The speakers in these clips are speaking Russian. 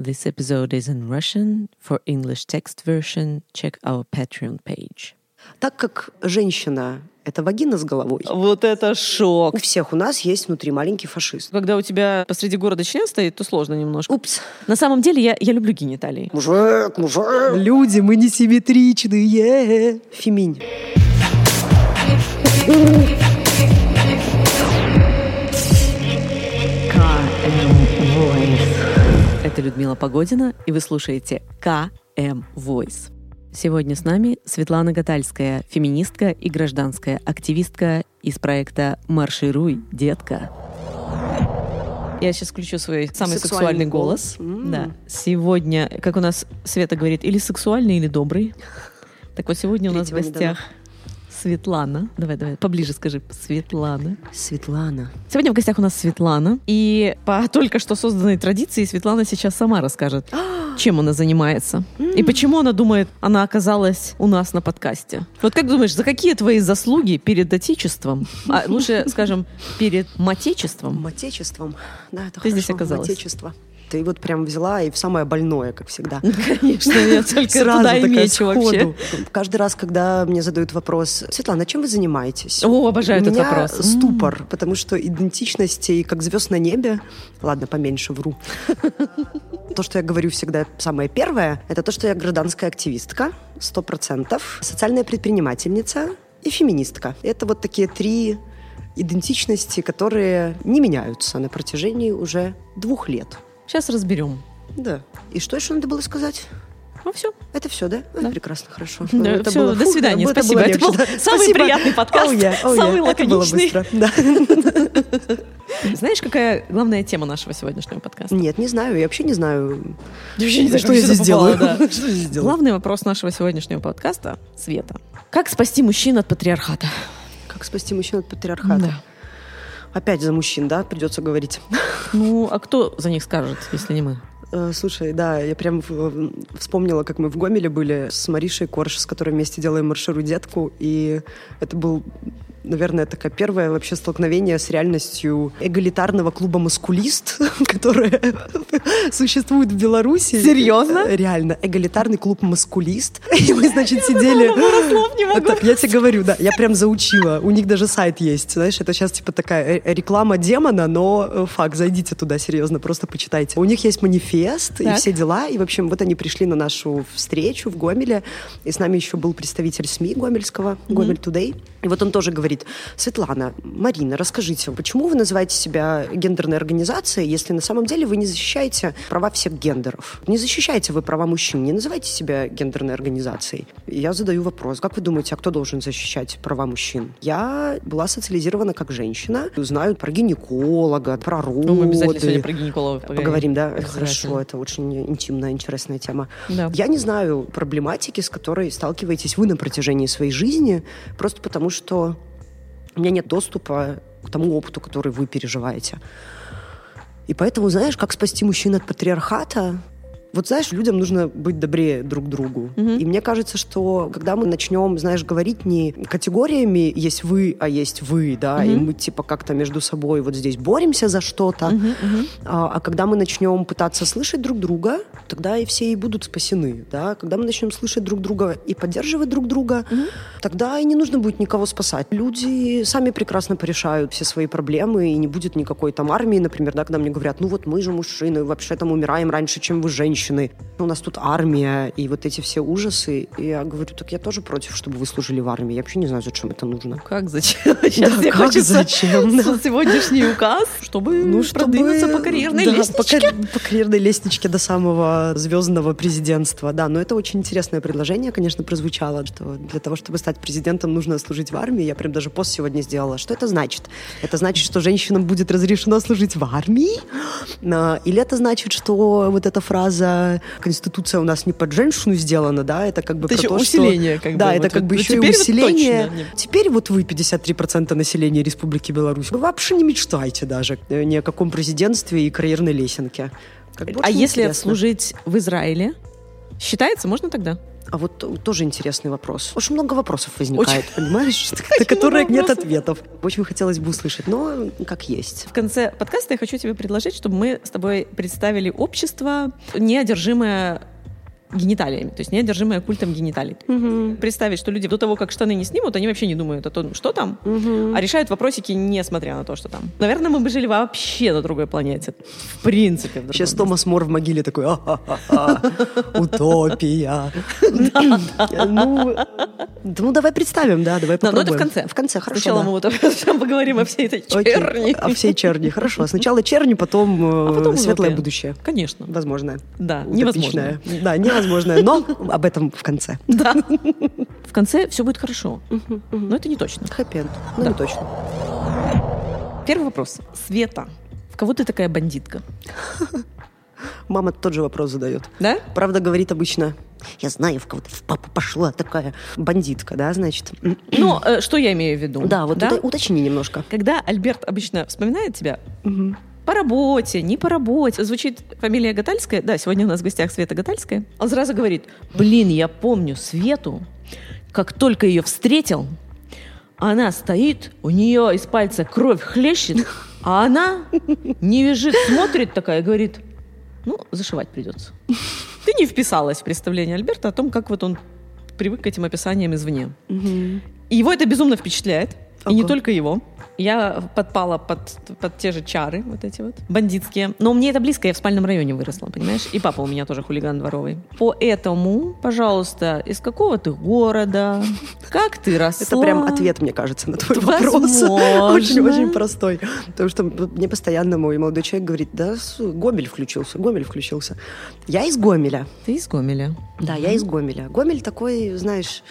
This episode is in Russian. For English text version, check our Patreon page. Так как женщина — это вагина с головой, Вот это шок! у всех у нас есть внутри маленький фашист. Когда у тебя посреди города член стоит, то сложно немножко. Упс. На самом деле я, я люблю гениталии. Мужик, мужик. Люди, мы несимметричные. Феминь. Это Людмила Погодина, и вы слушаете КМ Voice. Сегодня с нами Светлана Гатальская, феминистка и гражданская активистка из проекта «Маршируй, детка». Я сейчас включу свой самый Сексуальный сексуальный голос. голос. М. Да. Сегодня, как у нас Света говорит, или сексуальный, или добрый. Так вот, сегодня у нас в гостях Светлана. Давай, давай, поближе скажи. Светлана. Светлана. Сегодня в гостях у нас Светлана. И по только что созданной традиции Светлана сейчас сама расскажет, чем она занимается. И почему она думает, она оказалась у нас на подкасте. Вот как думаешь, за какие твои заслуги перед Отечеством, а лучше, скажем, перед Матечеством, Отечеством. Да, это Ты здесь хорошо. оказалась. Отечество. Ты вот прям взяла и в самое больное, как всегда. Конечно, я только Сразу туда и такая мечу вообще. Каждый раз, когда мне задают вопрос, Светлана, чем вы занимаетесь? О, обожаю этот вопрос. ступор, потому что идентичности, как звезд на небе, ладно, поменьше вру. То, что я говорю всегда самое первое, это то, что я гражданская активистка, сто процентов, социальная предпринимательница и феминистка. Это вот такие три идентичности, которые не меняются на протяжении уже двух лет. Сейчас разберем. Да. И что еще надо было сказать? Ну все. Это все, да? Да. прекрасно, хорошо. Да, Ну, это всё, было- до свидания, это спасибо. Это был да. самый Спасибо. приятный подкаст, Oh yeah, oh самый yeah. Это было лаконичный. быстро, да. Знаешь, какая главная тема нашего сегодняшнего подкаста? Нет, не знаю, я вообще не знаю, Я вообще не знаю, что я здесь попала, делаю. да. Что я здесь делаю? Главный вопрос нашего сегодняшнего подкаста — Света. Как спасти мужчин от патриархата? Как спасти мужчин от патриархата? Да. Опять за мужчин, да, придется говорить. Ну, а кто за них скажет, если не мы? Э, Слушай, да, я прям вспомнила, как мы в Гомеле были с Маришей Корж, с которой вместе делаем марширу детку, и это был наверное, такое первое вообще столкновение с реальностью эгалитарного клуба «Маскулист», которое существует в Беларуси. Серьезно? Э, Реально. Эгалитарный клуб «Маскулист». И мы, значит, сидели... я тебе говорю, да, я прям заучила. У них даже сайт есть, знаешь, это сейчас типа такая реклама демона, но э, факт, зайдите туда, серьезно, просто почитайте. У них есть манифест и все дела, и, в общем, вот они пришли на нашу встречу в Гомеле, и с нами еще был представитель СМИ гомельского, Гомель Тудей, и вот он тоже говорит, Светлана, Марина, расскажите, почему вы называете себя гендерной организацией, если на самом деле вы не защищаете права всех гендеров? Не защищаете вы права мужчин, не называйте себя гендерной организацией. Я задаю вопрос, как вы думаете, а кто должен защищать права мужчин? Я была социализирована как женщина, знаю про гинеколога, про роды. Ну, мы обязательно сегодня про гинекологов поговорим. Поговорим, да? Хорошо, это очень интимная, интересная тема. Да. Я не знаю проблематики, с которой сталкиваетесь вы на протяжении своей жизни, просто потому что у меня нет доступа к тому опыту, который вы переживаете. И поэтому, знаешь, как спасти мужчин от патриархата? Вот знаешь, людям нужно быть добрее друг другу. Мгм. И мне кажется, что когда мы начнем, знаешь, говорить не категориями есть вы, а есть вы, да, и Мгм. мы типа как-то между собой вот здесь боремся за что-то, Мгм, мгм. а, а когда мы начнем пытаться слышать друг друга, тогда и все и будут спасены, да. Когда мы начнем слышать друг друга и поддерживать друг друга, Мгм. тогда и не нужно будет никого спасать. Люди сами прекрасно порешают все свои проблемы, и не будет никакой там армии, например, да, когда мне говорят, ну вот мы же мужчины, вообще там умираем раньше, чем вы женщины. У нас тут армия, и вот эти все ужасы. И я говорю, так я тоже против, чтобы вы служили в армии. Я вообще не знаю, зачем это нужно. Как зачем? Сейчас мне как зачем, да. сегодняшний указ, чтобы Ну, чтобы- продвинуться по карьерной да, лестнице. По, по карьерной лестничке до самого звездного президентства. Да, но это очень интересное предложение, конечно, прозвучало, что для того, чтобы стать президентом, нужно служить в армии. Я прям даже пост сегодня сделала. Что это значит? Это значит, что женщинам будет разрешено служить в армии? А, Или это значит, что вот эта фраза «Конституция у нас не под женщину сделана», да, это как бы Это про еще то, усиление, что... как бы, Да, вот это вот- как бы еще и вот усиление. точно Теперь вот вы 53% населения Республики Беларусь. Вы вообще не мечтайте даже ни о каком президентстве и карьерной лесенке. Как бы А если интересно. служить в Израиле, считается, можно тогда? А вот тоже интересный вопрос. Очень много вопросов возникает, Очень... понимаешь, на которые нет ответов. Очень хотелось бы услышать, но как есть. В конце подкаста я хочу тебе предложить, чтобы мы с тобой представили общество, неодержимое гениталиями, то есть неодержимая культом гениталий. Угу. Представить, что люди до того, как штаны не снимут, они вообще не думают о том, что там, угу. а решают вопросики, несмотря на то, что там. Наверное, мы бы жили вообще на другой планете. В принципе. В Сейчас Томас Мор в могиле такой, утопия. Ну, ну, давай представим, да, давай попробуем. Но это в конце. В конце, хорошо. Сначала мы поговорим о всей этой черни. О всей черни, хорошо. Сначала черни, потом э, светлое будущее. Конечно. Возможно. Да, невозможно. Да, невозможно возможное, но об этом в конце. Да. В конце все будет хорошо. Но это не точно. Хэппи-энд. Ну, не точно. Первый вопрос. Света, в кого ты такая бандитка? Мама тот же вопрос задает. Да? Правда, говорит обычно, я знаю, в кого-то в папу пошла такая бандитка, да, значит. Ну, э, что я имею в виду? Да, вот да? уточни немножко. Когда Альберт обычно вспоминает тебя, угу. По работе, не по работе. Звучит фамилия Гатальская. Да, сегодня у нас в гостях Света Гатальская. Он сразу говорит, блин, я помню Свету, как только ее встретил, она стоит, у нее из пальца кровь хлещет, а она не вяжет, смотрит такая и говорит, ну, зашивать придется. Ты не вписалась в представление Альберта о том, как вот он привык к этим описаниям извне. И его это безумно впечатляет. И не только его. Я подпала под, под те же чары, вот эти вот, бандитские. Но мне это близко, я в спальном районе выросла, понимаешь? И папа у меня тоже хулиган дворовый. Поэтому, пожалуйста, из какого ты города? Как ты росла? Это прям ответ, мне кажется, на твой вопрос. Очень-очень простой. Потому что мне постоянно мой молодой человек говорит, да, Гомель включился, Гомель включился. Я из Гомеля. Ты из Гомеля? Да, я из Гомеля. Гомель такой, знаешь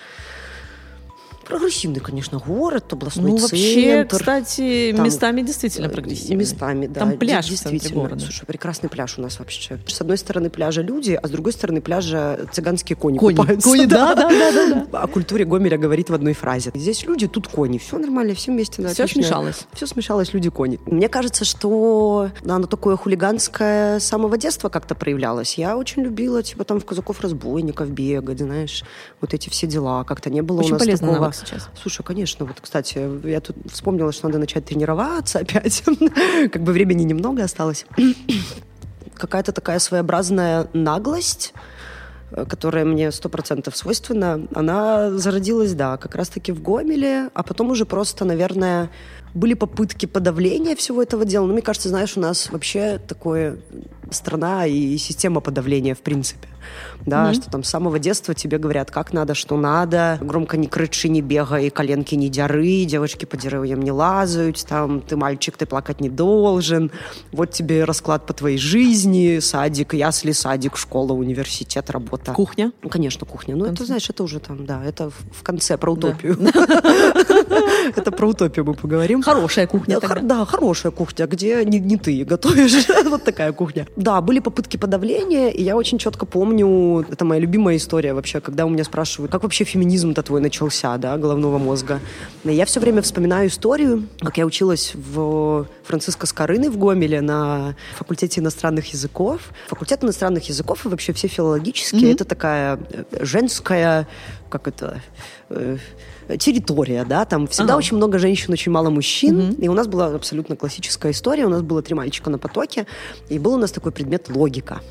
Прогрессивный, конечно, город, областной ну, центр. вообще, кстати, там, местами действительно э, прогрессивный. Местами, да. Там пляж действительно. города. Слушай, прекрасный пляж у нас вообще. С одной стороны пляжа люди, а с другой стороны пляжа цыганские кони, кони. купаются. Кони, да, да, да, да, да. О культуре Гомеля говорит в одной фразе. Здесь люди, тут кони. Все нормально, все вместе. Да, все отлично. смешалось. Все смешалось, люди-кони. Мне кажется, что оно такое хулиганское с самого детства как-то проявлялось. Я очень любила, типа, там в казаков-разбойников бегать, знаешь, вот эти все дела. Как-то не было очень у нас полезно такого... сейчас. Слушай, конечно. Вот, кстати, я тут вспомнила, что надо начать тренироваться опять. как бы времени немного осталось. Какая-то такая своеобразная наглость, э, которая мне сто процентов свойственна, она зародилась, да, как раз-таки в Гомеле, а потом уже просто, наверное, были попытки подавления всего этого дела. Но мне кажется, знаешь, у нас вообще такое страна и система подавления в принципе да, mm-hmm. что там с самого детства тебе говорят, как надо, что надо, громко не кричи, не бегай, коленки не дяры, девочки по деревьям не лазают, там, ты мальчик, ты плакать не должен, вот тебе расклад по твоей жизни, садик, ясли, садик, школа, университет, работа. Кухня? Ну, конечно, кухня. Ну, это, знаешь, это уже там, да, это в конце про утопию. Это про утопию мы поговорим. Хорошая кухня Да, хорошая кухня, где не ты готовишь. Вот такая кухня. Да, были попытки подавления, и я очень четко помню, это моя любимая история вообще, когда у меня спрашивают, как вообще феминизм-то твой начался, да, головного мозга. Я все время вспоминаю историю, как я училась в Франциско Скорыны в Гомеле на факультете иностранных языков. Факультет иностранных языков и вообще все филологические, mm-hmm. это такая э, женская, как это э, территория, да, там всегда ага. очень много женщин, очень мало мужчин, угу. и у нас была абсолютно классическая история, у нас было три мальчика на потоке, и был у нас такой предмет логика.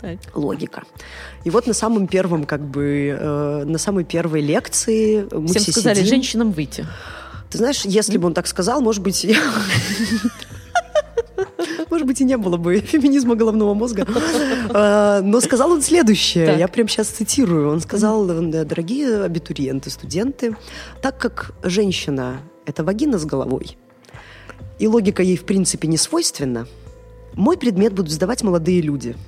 Так. Логика. И вот на самом первом, как бы, э, на самой первой лекции мы Всем все сказали сидим. женщинам выйти. Ты знаешь, если бы он так сказал, может быть. Может быть, и не было бы феминизма головного мозга. А, но сказал он следующее, я прям сейчас цитирую. Он сказал, дорогие абитуриенты, студенты, так как женщина — это вагина с головой, и логика ей, в принципе, не свойственна, мой предмет будут сдавать молодые люди —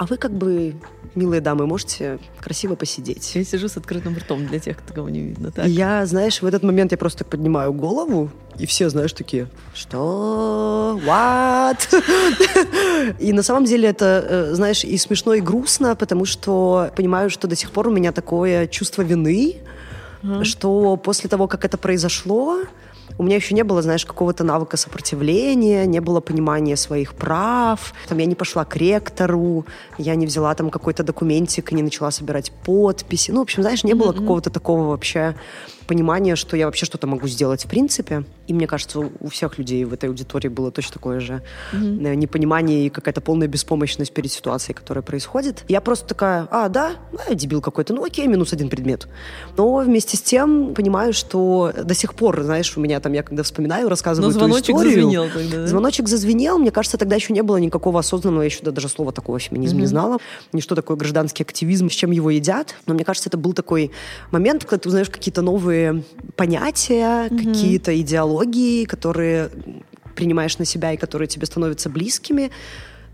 а вы как бы, милые дамы, можете красиво посидеть. Я сижу с открытым ртом для тех, кого не видно. Так? Я, знаешь, в этот момент я просто поднимаю голову, и все, знаешь, такие, что? What? И на самом деле это, э, знаешь, и смешно, и грустно, потому что понимаю, что до сих пор у меня такое чувство вины, что после того, как это произошло, у меня еще не было, знаешь, какого-то навыка сопротивления, не было понимания своих прав. Там я не пошла к ректору, я не взяла там какой-то документик и не начала собирать подписи. Ну, в общем, знаешь, не было какого-то такого вообще понимание, что я вообще что-то могу сделать в принципе. И мне кажется, у всех людей в этой аудитории было точно такое же mm-hmm. непонимание и какая-то полная беспомощность перед ситуацией, которая происходит. Я просто такая, а, да, а, дебил какой-то, ну окей, минус один предмет. Но вместе с тем понимаю, что до сих пор, знаешь, у меня там, я когда вспоминаю, рассказываю Но звоночек эту историю. зазвенел тогда, да? Звоночек зазвенел, мне кажется, тогда еще не было никакого осознанного, я еще даже слова такого феминизм mm-hmm. не знала, ни что такое гражданский активизм, с чем его едят. Но мне кажется, это был такой момент, когда ты узнаешь какие-то новые понятия, mm-hmm. какие-то идеологии, которые принимаешь на себя и которые тебе становятся близкими,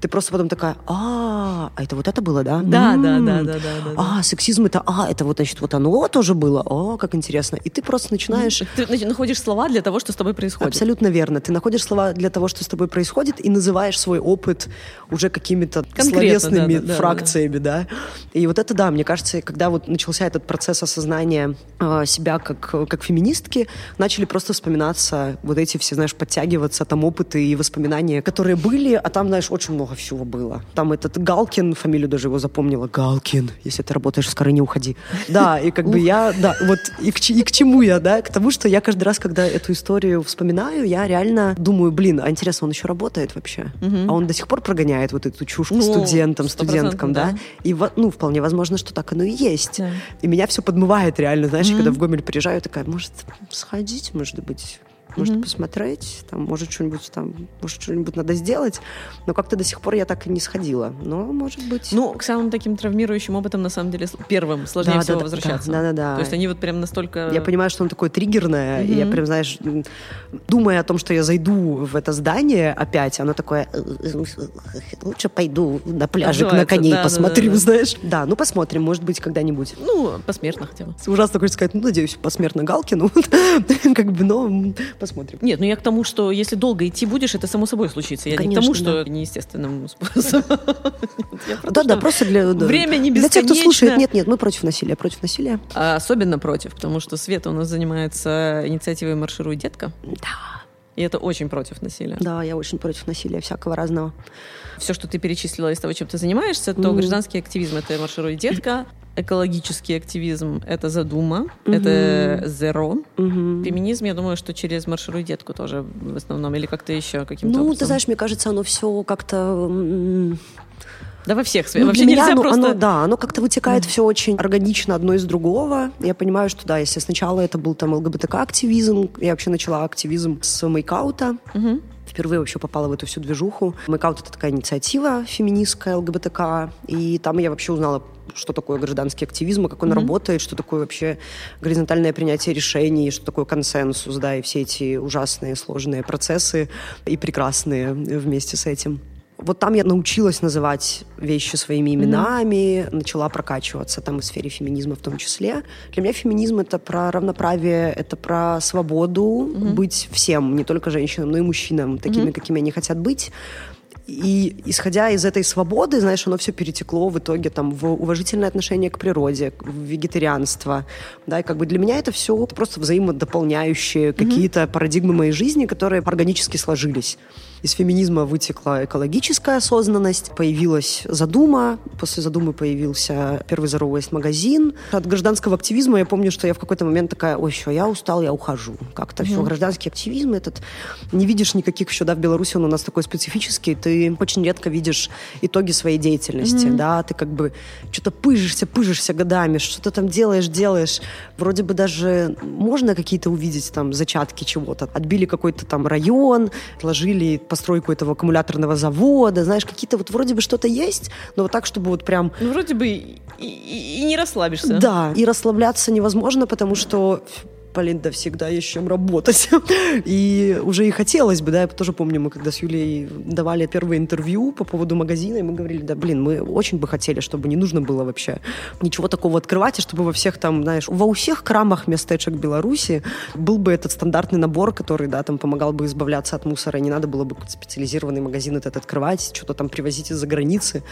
ты просто потом такая, а, а это вот это было, да? Да, да, да, да, да, да. А, сексизм это, а, это вот, значит, вот оно тоже было. О, как интересно. И ты просто начинаешь... Ты находишь слова для того, что с тобой происходит. Абсолютно верно. Ты находишь слова для того, что с тобой происходит, и называешь свой опыт уже какими-то словесными фракциями, да. И вот это, да, мне кажется, когда вот начался этот процесс осознания э, себя как, как феминистки, начали просто вспоминаться вот эти все, знаешь, подтягиваться там опыты и воспоминания, которые были, а там, знаешь, очень много много всего было. Там этот Галкин, фамилию даже его запомнила, Галкин, если ты работаешь в Скоры, не уходи. Да, и как бы я, да, вот и к, и к чему я, да, к тому, что я каждый раз, когда эту историю вспоминаю, я реально думаю, блин, а интересно, он еще работает вообще? А он до сих пор прогоняет вот эту чушь ну, студентам, студенткам, да? да? И, ну, вполне возможно, что так оно и есть. Да. И меня все подмывает реально, знаешь, когда в Гомель приезжаю, такая, может, сходить, может быть, может mm-hmm. посмотреть, там, может что-нибудь там, может что-нибудь надо сделать, но как-то до сих пор я так и не сходила. Но может быть. Ну, к самым таким травмирующим опытам на самом деле первым сложнее да, всего да, возвращаться. Да, да, да. То есть они вот прям настолько. Я понимаю, что он такое триггерное, и я прям знаешь, думая о том, что я зайду в это здание опять, оно такое, «Э, э, лучше пойду на пляжик на коней посмотрю, знаешь. Да, ну посмотрим, может быть когда-нибудь. Ну посмертно хотя бы. Ужасно хочется сказать, ну надеюсь посмертно Галкину, как бы, но посмотрим. Нет, ну я к тому, что если долго идти будешь, это само собой случится. Я Конечно, не к тому, что да. неестественным способом. Да, да, просто для... Время не Для тех, кто слушает, нет, нет, мы против насилия, против насилия. А особенно против, потому что Света у нас занимается инициативой «Маршируй, детка». Да. И это очень против насилия. Да, я очень против насилия всякого разного. Все, что ты перечислила из того, чем ты занимаешься, то mm. гражданский активизм — это «Маршируй, детка», экологический активизм — это «Задума», mm-hmm. это «Зеро». Mm-hmm. Феминизм, я думаю, что через «Маршируй, детку» тоже в основном, или как-то еще каким-то Ну, образом. ты знаешь, мне кажется, оно все как-то да во всех сферах. Ну, Вообще нельзя оно, просто... Оно, да, оно как-то вытекает mm. все очень органично одно из другого. Я понимаю, что да, если сначала это был там ЛГБТК-активизм, я вообще начала активизм с мейкаута. Mm-hmm впервые вообще попала в эту всю движуху. Мейкаут — это такая инициатива феминистская, ЛГБТК, и там я вообще узнала что такое гражданский активизм, как он mm-hmm. работает, что такое вообще горизонтальное принятие решений, что такое консенсус, да, и все эти ужасные сложные процессы и прекрасные вместе с этим. Вот там я научилась называть вещи своими именами, mm-hmm. начала прокачиваться там в сфере феминизма в том числе. Для меня феминизм это про равноправие, это про свободу mm-hmm. быть всем, не только женщинам, но и мужчинам, такими, mm-hmm. какими они хотят быть. И исходя из этой свободы, знаешь, оно все перетекло в итоге там в уважительное отношение к природе, в вегетарианство. Да, и как бы для меня это все просто взаимодополняющие mm-hmm. какие-то парадигмы моей жизни, которые органически сложились. Из феминизма вытекла экологическая осознанность, появилась задума, после задумы появился первый Waste магазин. От гражданского активизма я помню, что я в какой-то момент такая, ой, все, я устал, я ухожу. Как-то mm-hmm. все, гражданский активизм этот, не видишь никаких еще, да, в Беларуси он у нас такой специфический, ты очень редко видишь итоги своей деятельности, mm-hmm. да, ты как бы что-то пыжишься, пыжишься годами, что-то там делаешь, делаешь, вроде бы даже можно какие-то увидеть там зачатки чего-то. Отбили какой-то там район, отложили постройку этого аккумуляторного завода, знаешь, какие-то вот вроде бы что-то есть, но вот так, чтобы вот прям... Ну, вроде бы и, и, и не расслабишься. Да, и расслабляться невозможно, потому что блин, да всегда есть чем работать. и уже и хотелось бы, да, я тоже помню, мы когда с Юлей давали первое интервью по поводу магазина, и мы говорили, да, блин, мы очень бы хотели, чтобы не нужно было вообще ничего такого открывать, и чтобы во всех там, знаешь, во всех крамах местечек Беларуси был бы этот стандартный набор, который, да, там помогал бы избавляться от мусора, и не надо было бы специализированный магазин этот открывать, что-то там привозить из-за границы,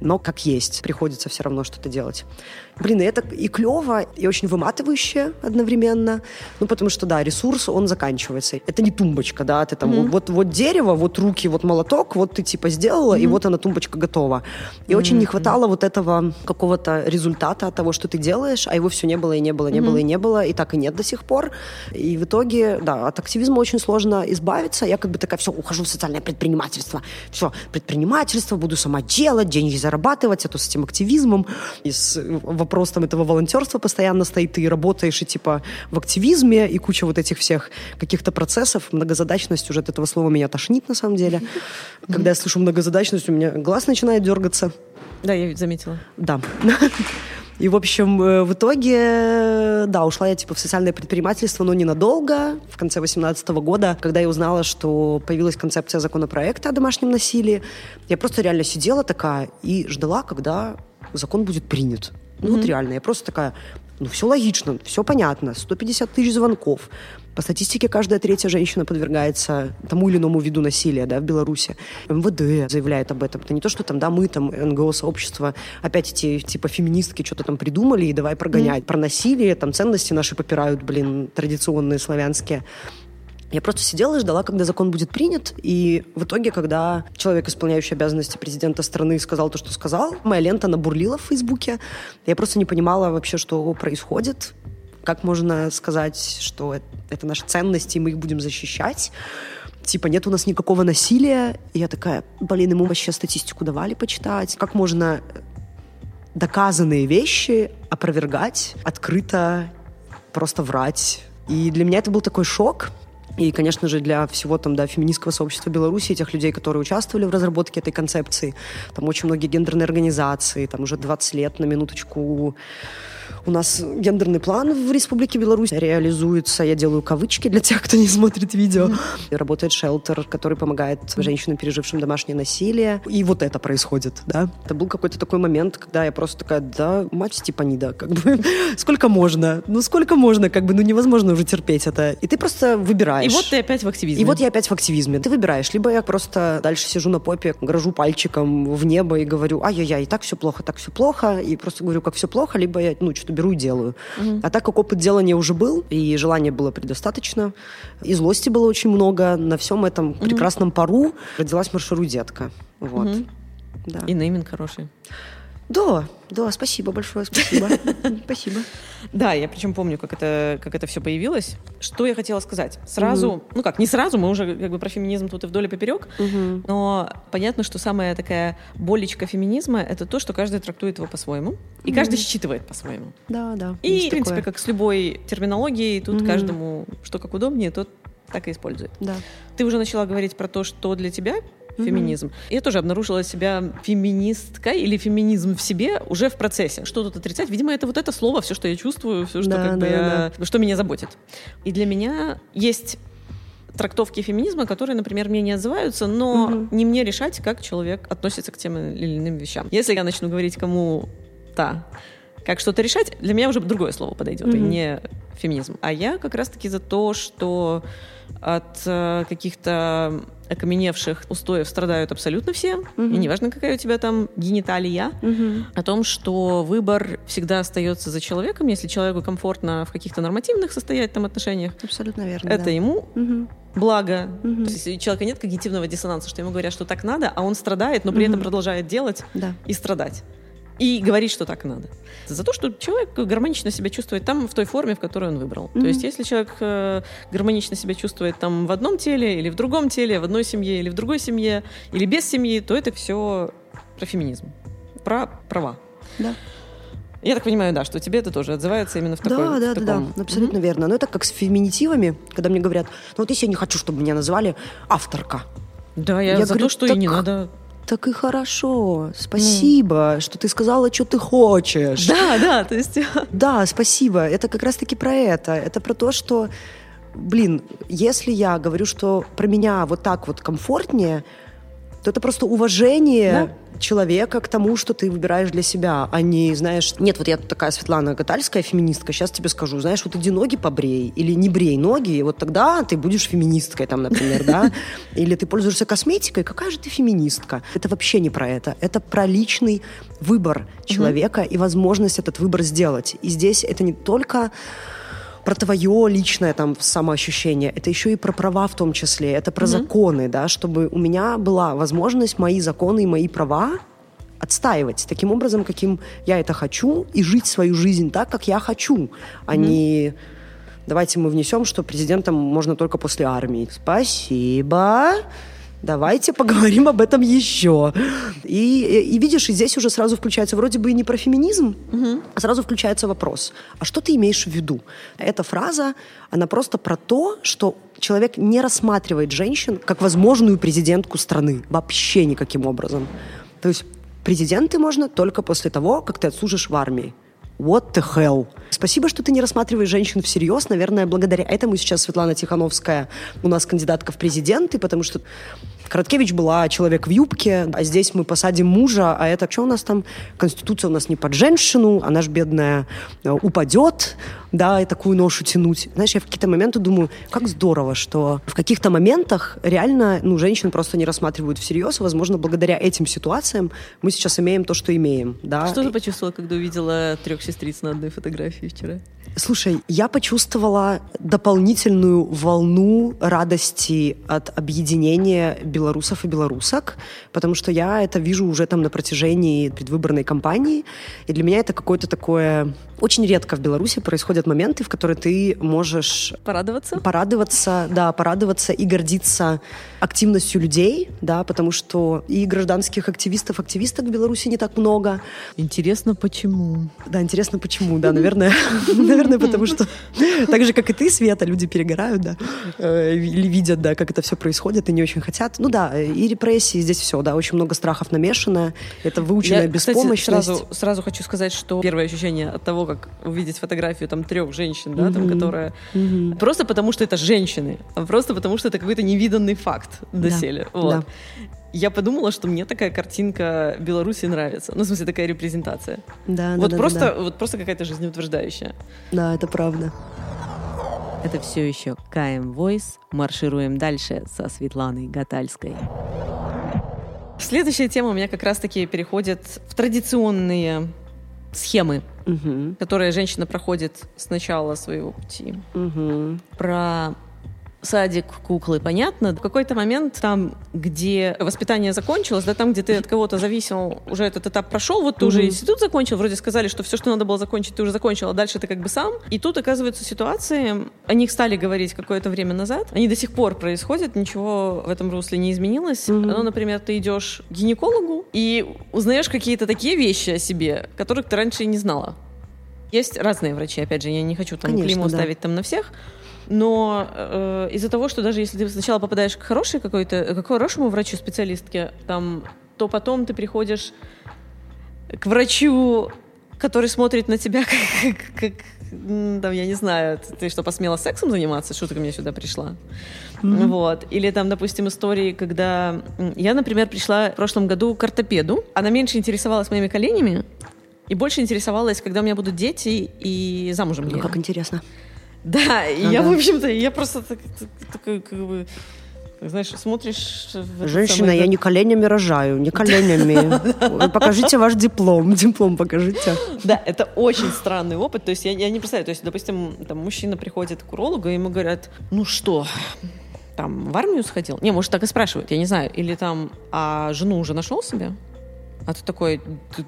но как есть, приходится все равно что-то делать. Блин, и это и клево, и очень выматывающе одновременно, Ну, потому что, да, ресурс, он заканчивается. Это не тумбочка, да, ты там mm-hmm. вот, вот дерево, вот руки, вот молоток, вот ты типа сделала, mm-hmm. и вот она тумбочка готова. И mm-hmm. очень не хватало вот этого какого-то результата от того, что ты делаешь, а его все не было и не было, не mm-hmm. было и не было, и так и нет до сих пор. И в итоге, да, от активизма очень сложно избавиться. Я как бы такая, все, ухожу в социальное предпринимательство. Все, предпринимательство, буду сама делать, деньги зарабатывать, а то с этим активизмом. И с вопрос там этого волонтерства постоянно стоит. Ты работаешь и типа в активизме, и куча вот этих всех каких-то процессов. Многозадачность уже от этого слова меня тошнит на самом деле. Когда я слышу многозадачность, у меня глаз начинает дергаться. Да, я заметила. Да. И, в общем, э, в итоге, да, ушла я типа в социальное предпринимательство, но ненадолго, в конце 2018 года, когда я узнала, что появилась концепция законопроекта о домашнем насилии. Я просто реально сидела такая и ждала, когда закон будет принят. Ну mm-hmm. вот реально, я просто такая, ну все логично, все понятно, 150 тысяч звонков, по статистике, каждая третья женщина подвергается тому или иному виду насилия да, в Беларуси. МВД заявляет об этом. Это не то, что там, да, мы, там, НГО-сообщество, опять эти, типа, феминистки что-то там придумали и давай прогонять. Mm. Про насилие, там, ценности наши попирают, блин, традиционные славянские. Я просто сидела и ждала, когда закон будет принят. И в итоге, когда человек, исполняющий обязанности президента страны, сказал то, что сказал, моя лента набурлила в Фейсбуке. Я просто не понимала вообще, что происходит. Как можно сказать, что это наши ценности, и мы их будем защищать? Типа, нет у нас никакого насилия. И я такая, блин, ему вообще статистику давали почитать. Как можно доказанные вещи опровергать, открыто просто врать? И для меня это был такой шок, и, конечно же, для всего там, да, феминистского сообщества Беларуси, этих людей, которые участвовали в разработке этой концепции, там очень многие гендерные организации, там уже 20 лет на минуточку у нас гендерный план в Республике Беларусь реализуется. Я делаю кавычки для тех, кто не смотрит видео. И работает шелтер, который помогает женщинам, пережившим домашнее насилие. И вот это происходит, да. Это был какой-то такой момент, когда я просто такая, да, мать Степанида, как бы, сколько можно? Ну, сколько можно, как бы, ну, невозможно уже терпеть это. И ты просто выбираешь. И вот ты опять в активизме. И вот я опять в активизме. Ты выбираешь. Либо я просто дальше сижу на попе, грожу пальчиком в небо и говорю, ай-яй-яй, так все плохо, так все плохо, и просто говорю, как все плохо, либо я, ну, что-то беру и делаю. Угу. А так как опыт делания уже был, и желания было предостаточно, и злости было очень много, на всем этом угу. прекрасном пару родилась марширу детка. Вот. Угу. Да. И нейминг хороший. Да, да, спасибо большое, спасибо. Спасибо. Да, я причем помню, как это, как это все появилось. Что я хотела сказать? Сразу, ну как, не сразу, мы уже как бы про феминизм тут и вдоль и поперек, но понятно, что самая такая болечка феминизма — это то, что каждый трактует его по-своему, и каждый считывает по-своему. Да, да. И, в принципе, как с любой терминологией, тут каждому что как удобнее, тот так и использует. Да. Ты уже начала говорить про то, что для тебя феминизм. Mm-hmm. Я тоже обнаружила себя феминисткой или феминизм в себе уже в процессе. Что тут отрицать? Видимо, это вот это слово, все, что я чувствую, все, что да, как да, бы я, да. что меня заботит. И для меня есть трактовки феминизма, которые, например, мне не отзываются, но угу. не мне решать, как человек относится к тем или иным вещам. Если я начну говорить кому-то, как что-то решать, для меня уже другое слово подойдет, угу. и не феминизм. А я как раз-таки за то, что от э, каких-то окаменевших устоев страдают абсолютно все, угу. и неважно, какая у тебя там гениталия, угу. о том, что выбор всегда остается за человеком, если человеку комфортно в каких-то нормативных состоять там отношениях. Абсолютно верно. Это да. ему угу. благо. Угу. То есть, у человека нет когнитивного диссонанса, что ему говорят, что так надо, а он страдает, но при угу. этом продолжает делать да. и страдать и говорить, что так надо. За то, что человек гармонично себя чувствует там в той форме, в которой он выбрал. Mm-hmm. То есть, если человек э, гармонично себя чувствует там в одном теле или в другом теле, в одной семье или в другой семье, или без семьи, то это все про феминизм, про права. Да. Я так понимаю, да, что тебе это тоже отзывается именно в такой Да, да, в таком... да, абсолютно mm-hmm. верно. Но это как с феминитивами, когда мне говорят, ну вот если я не хочу, чтобы меня называли авторка. Да, я, я за говорю, то, что так... и не надо так и хорошо. Спасибо, mm. что ты сказала, что ты хочешь. Да, да, то есть... Да, спасибо. Это как раз-таки про это. Это про то, что, блин, если я говорю, что про меня вот так вот комфортнее, то это просто уважение да? человека к тому, что ты выбираешь для себя, а не, знаешь, нет, вот я тут такая Светлана Гатальская, феминистка, сейчас тебе скажу, знаешь, вот иди ноги побрей или не брей ноги, и вот тогда ты будешь феминисткой там, например, да, или ты пользуешься косметикой, какая же ты феминистка? Это вообще не про это, это про личный выбор человека и возможность этот выбор сделать. И здесь это не только про твое личное там самоощущение, это еще и про права в том числе, это про mm-hmm. законы, да, чтобы у меня была возможность мои законы и мои права отстаивать таким образом, каким я это хочу, и жить свою жизнь так, как я хочу, mm-hmm. а не давайте мы внесем, что президентом можно только после армии. Спасибо. Давайте поговорим об этом еще. И, и видишь, и здесь уже сразу включается вроде бы и не про феминизм, угу. а сразу включается вопрос. А что ты имеешь в виду? Эта фраза, она просто про то, что человек не рассматривает женщин как возможную президентку страны. Вообще никаким образом. То есть президенты можно только после того, как ты отслужишь в армии. What the hell? Спасибо, что ты не рассматриваешь женщин всерьез. Наверное, благодаря этому сейчас Светлана Тихановская у нас кандидатка в президенты, потому что Короткевич была человек в юбке, а здесь мы посадим мужа, а это что у нас там? Конституция у нас не под женщину, она ж бедная э, упадет, да, и такую ношу тянуть. Знаешь, я в какие-то моменты думаю, как здорово, что в каких-то моментах реально, ну, женщин просто не рассматривают всерьез, и, возможно, благодаря этим ситуациям мы сейчас имеем то, что имеем, да. Что ты почувствовала, когда увидела трех сестриц на одной фотографии вчера? Слушай, я почувствовала дополнительную волну радости от объединения белорусов и белорусок, потому что я это вижу уже там на протяжении предвыборной кампании, и для меня это какое-то такое... Очень редко в Беларуси происходят моменты, в которые ты можешь... Порадоваться? Порадоваться, да, порадоваться и гордиться активностью людей, да, потому что и гражданских активистов, активисток в Беларуси не так много. Интересно, почему? Да, интересно, почему, да, наверное, наверное, потому что так же, как и ты, Света, люди перегорают, да, э, или видят, да, как это все происходит и не очень хотят. Ну да, и репрессии, здесь все, да, очень много страхов намешано, это выученная Я, беспомощность. Кстати, сразу, сразу хочу сказать, что первое ощущение от того, как увидеть фотографию там трех женщин, да, там, которая... Просто потому, что это женщины, а просто потому, что это какой-то невиданный факт доселе. Да. Вот. Да. Я подумала, что мне такая картинка Беларуси нравится. Ну, в смысле, такая репрезентация. Да, вот да, просто, да, да. Вот просто какая-то жизнеутверждающая. Да, это правда. Это все еще КМ Voice. Маршируем дальше со Светланой Гатальской. Следующая тема у меня как раз-таки переходит в традиционные схемы, угу. которые женщина проходит с начала своего пути. Угу. Про садик, куклы, понятно. В какой-то момент там, где воспитание закончилось, да, там, где ты от кого-то зависел, уже этот этап прошел, вот ты mm-hmm. уже институт закончил, вроде сказали, что все, что надо было закончить, ты уже закончил, а дальше ты как бы сам. И тут оказываются ситуации, о них стали говорить какое-то время назад, они до сих пор происходят, ничего в этом русле не изменилось. Mm-hmm. Ну, например, ты идешь к гинекологу и узнаешь какие-то такие вещи о себе, которых ты раньше и не знала. Есть разные врачи, опять же, я не хочу там Конечно, клеймо да. ставить там на всех, но э, из-за того, что даже если ты сначала попадаешь к хорошей какой-то, к хорошему врачу, специалистке, там, то потом ты приходишь к врачу, который смотрит на тебя как, как, там, я не знаю, ты что, посмела сексом заниматься? Что ты ко мне сюда пришла? Mm-hmm. Вот. Или там, допустим, истории, когда... Я, например, пришла в прошлом году к ортопеду. Она меньше интересовалась моими коленями и больше интересовалась, когда у меня будут дети и замужем. Ну, как интересно. Да, и я, в общем-то, я просто такой, как бы, знаешь, смотришь... Женщина, самое... я не коленями рожаю, не коленями. Покажите ваш диплом, диплом покажите. Да, это очень странный опыт. То есть я, я не представляю, то есть, допустим, там мужчина приходит к урологу, и ему говорят, ну что, там в армию сходил? Не, может, так и спрашивают, я не знаю. Или там, а жену уже нашел себе? А ты такой, ты,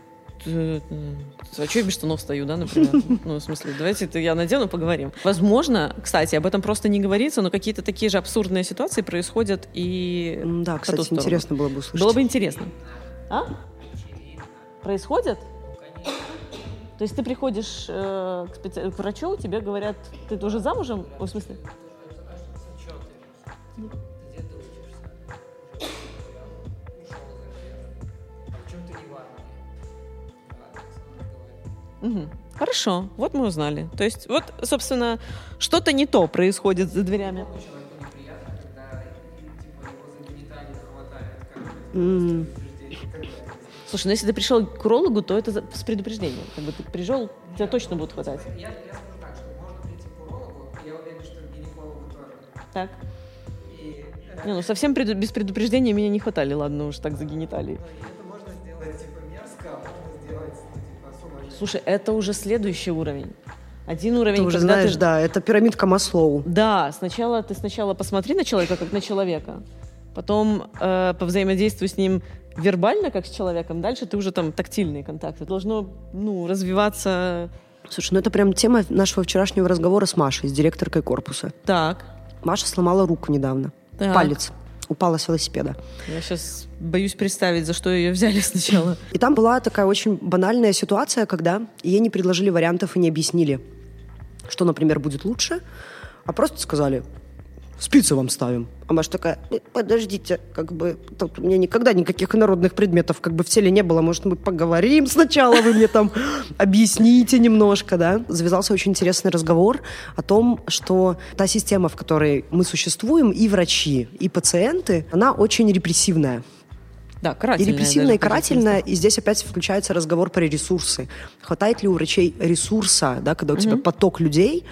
а что я без штанов стою, да, например? Ну, в смысле, давайте это я надену, поговорим. Возможно, кстати, об этом просто не говорится, но какие-то такие же абсурдные ситуации происходят и Да, кстати, интересно было бы услышать. Было бы интересно. А? Происходит? То есть ты приходишь э, к, специ... к врачу, тебе говорят, ты уже замужем? В смысле? Угу. Хорошо, вот мы узнали. То есть, вот, собственно, что-то не то происходит за дверями. Mm. Слушай, ну если ты пришел к урологу, то это с предупреждением. Как бы ты пришел, тебя точно будут хватать. Я, я скажу так, что можно прийти к урологу, я уверен, что к гинекологу тоже. Так. И, не, ну совсем пред, без предупреждения меня не хватали, ладно уж так за гениталии. Слушай, это уже следующий уровень. Один уровень, Ты уже знаешь, ты- да, это пирамидка Маслоу. Да, сначала ты сначала посмотри на человека как на человека, потом э, повзаимодействуй с ним вербально как с человеком, дальше ты уже там тактильные контакты. Должно ну, развиваться Слушай, ну это прям тема нашего вчерашнего разговора с Машей, с директоркой корпуса. так. Маша сломала руку недавно. Так. Палец. Упала с велосипеда. Я сейчас боюсь представить, за что ее взяли сначала. И там была такая очень банальная ситуация, когда ей не предложили вариантов и не объяснили, что, например, будет лучше, а просто сказали, спицы вам ставим. А Маша такая, «Э, подождите, как бы тут у меня никогда никаких инородных предметов как бы в теле не было, может, мы поговорим сначала, вы мне там объясните немножко, да? Завязался очень интересный разговор о том, что та система, в которой мы существуем, и врачи, и пациенты, она очень репрессивная. Да, И карательная. репрессивная, и карательная, и здесь опять включается разговор про ресурсы. Хватает ли у врачей ресурса, да, когда у тебя поток людей,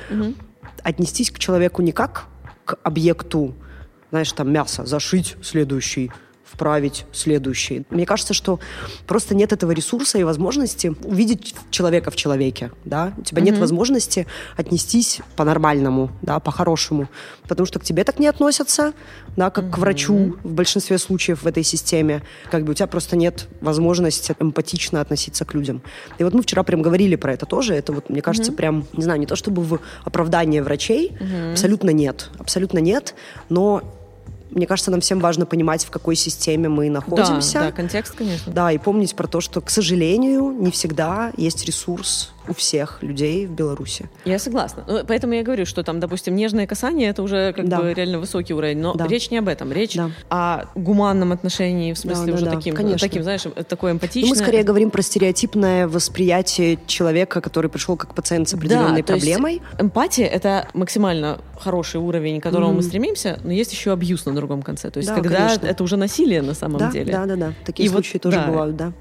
отнестись к человеку не как к объекту, знаешь, там мясо, зашить следующий, вправить следующий. Мне кажется, что просто нет этого ресурса и возможности увидеть человека в человеке, да. У тебя нет возможности отнестись по-нормальному, да, по-хорошему, потому что к тебе так не относятся, да, как к врачу в большинстве случаев в этой системе. Как бы у тебя просто нет возможности эмпатично относиться к людям. И вот мы вчера прям говорили про это тоже. Это вот, мне кажется, прям, не знаю, не то чтобы в оправдание врачей, абсолютно нет, абсолютно нет, но мне кажется, нам всем важно понимать, в какой системе мы Да, находимся. да, контекст, конечно. Да, и помнить про то, что, к сожалению, не всегда есть ресурс у всех людей в Беларуси. Я согласна. Ну, Поэтому я говорю, что там, допустим, нежное касание это уже как Да. бы реально высокий уровень. Но Да. речь не об этом. Речь Да. о гуманном отношении, в смысле, Да, да, уже да, таким, конечно. таким, знаешь, такое Ну, эмпатичное. мы скорее говорим про стереотипное восприятие человека, который пришел как пациент с определенной Да, то есть проблемой. эмпатия это максимально хороший уровень, к которому мы стремимся, но есть еще абьюз на другом конце. То есть, Да, когда конечно. это уже насилие на самом Да, деле. да, да, да. Такие И вот, случаи тоже да. бывают, да.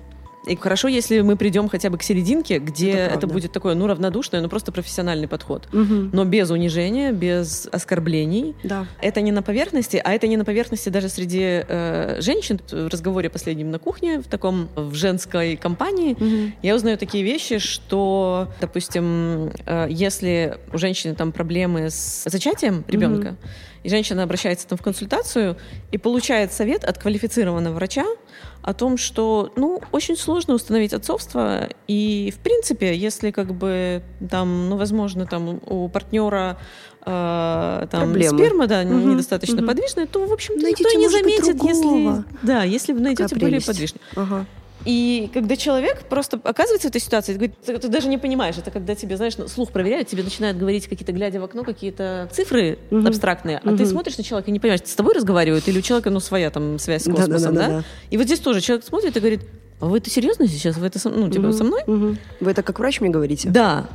И хорошо, если мы придем хотя бы к серединке, где Это это, будет такое, ну, равнодушное, но просто профессиональный подход. Мгм. Но без унижения, без оскорблений. Да. Это не на поверхности, а это не на поверхности даже среди э, женщин. В разговоре последнем на кухне, в таком, в женской компании, Мгм. я узнаю такие вещи, что, допустим, э, если у женщины там проблемы с зачатием ребенка, и женщина обращается там в консультацию и получает совет от квалифицированного врача о том, что, ну, очень сложно установить отцовство, и, в принципе, если как бы там, ну, возможно, там у партнера э, там Проблемы. сперма, да, Мгм, достаточно мгм. подвижная, то, в общем, Найдите, никто не заметит, если, да, если вы найдете более подвижную. Ага. И когда человек просто оказывается в этой ситуации, ты, говорит, ты- ты даже не понимаешь, это когда тебе, знаешь, ну, слух проверяют, тебе начинают говорить какие-то, глядя в окно, какие-то цифры Мгм. абстрактные, а ты Мгм. смотришь на человека и не понимаешь, с тобой разговаривают или у человека, ну, своя там связь с космосом, да? И вот здесь тоже человек смотрит и говорит, а вы это серьезно сейчас? Вы это со, ну, типа, Мгм. со мной? Мгм. Вы это как врач мне говорите? Да.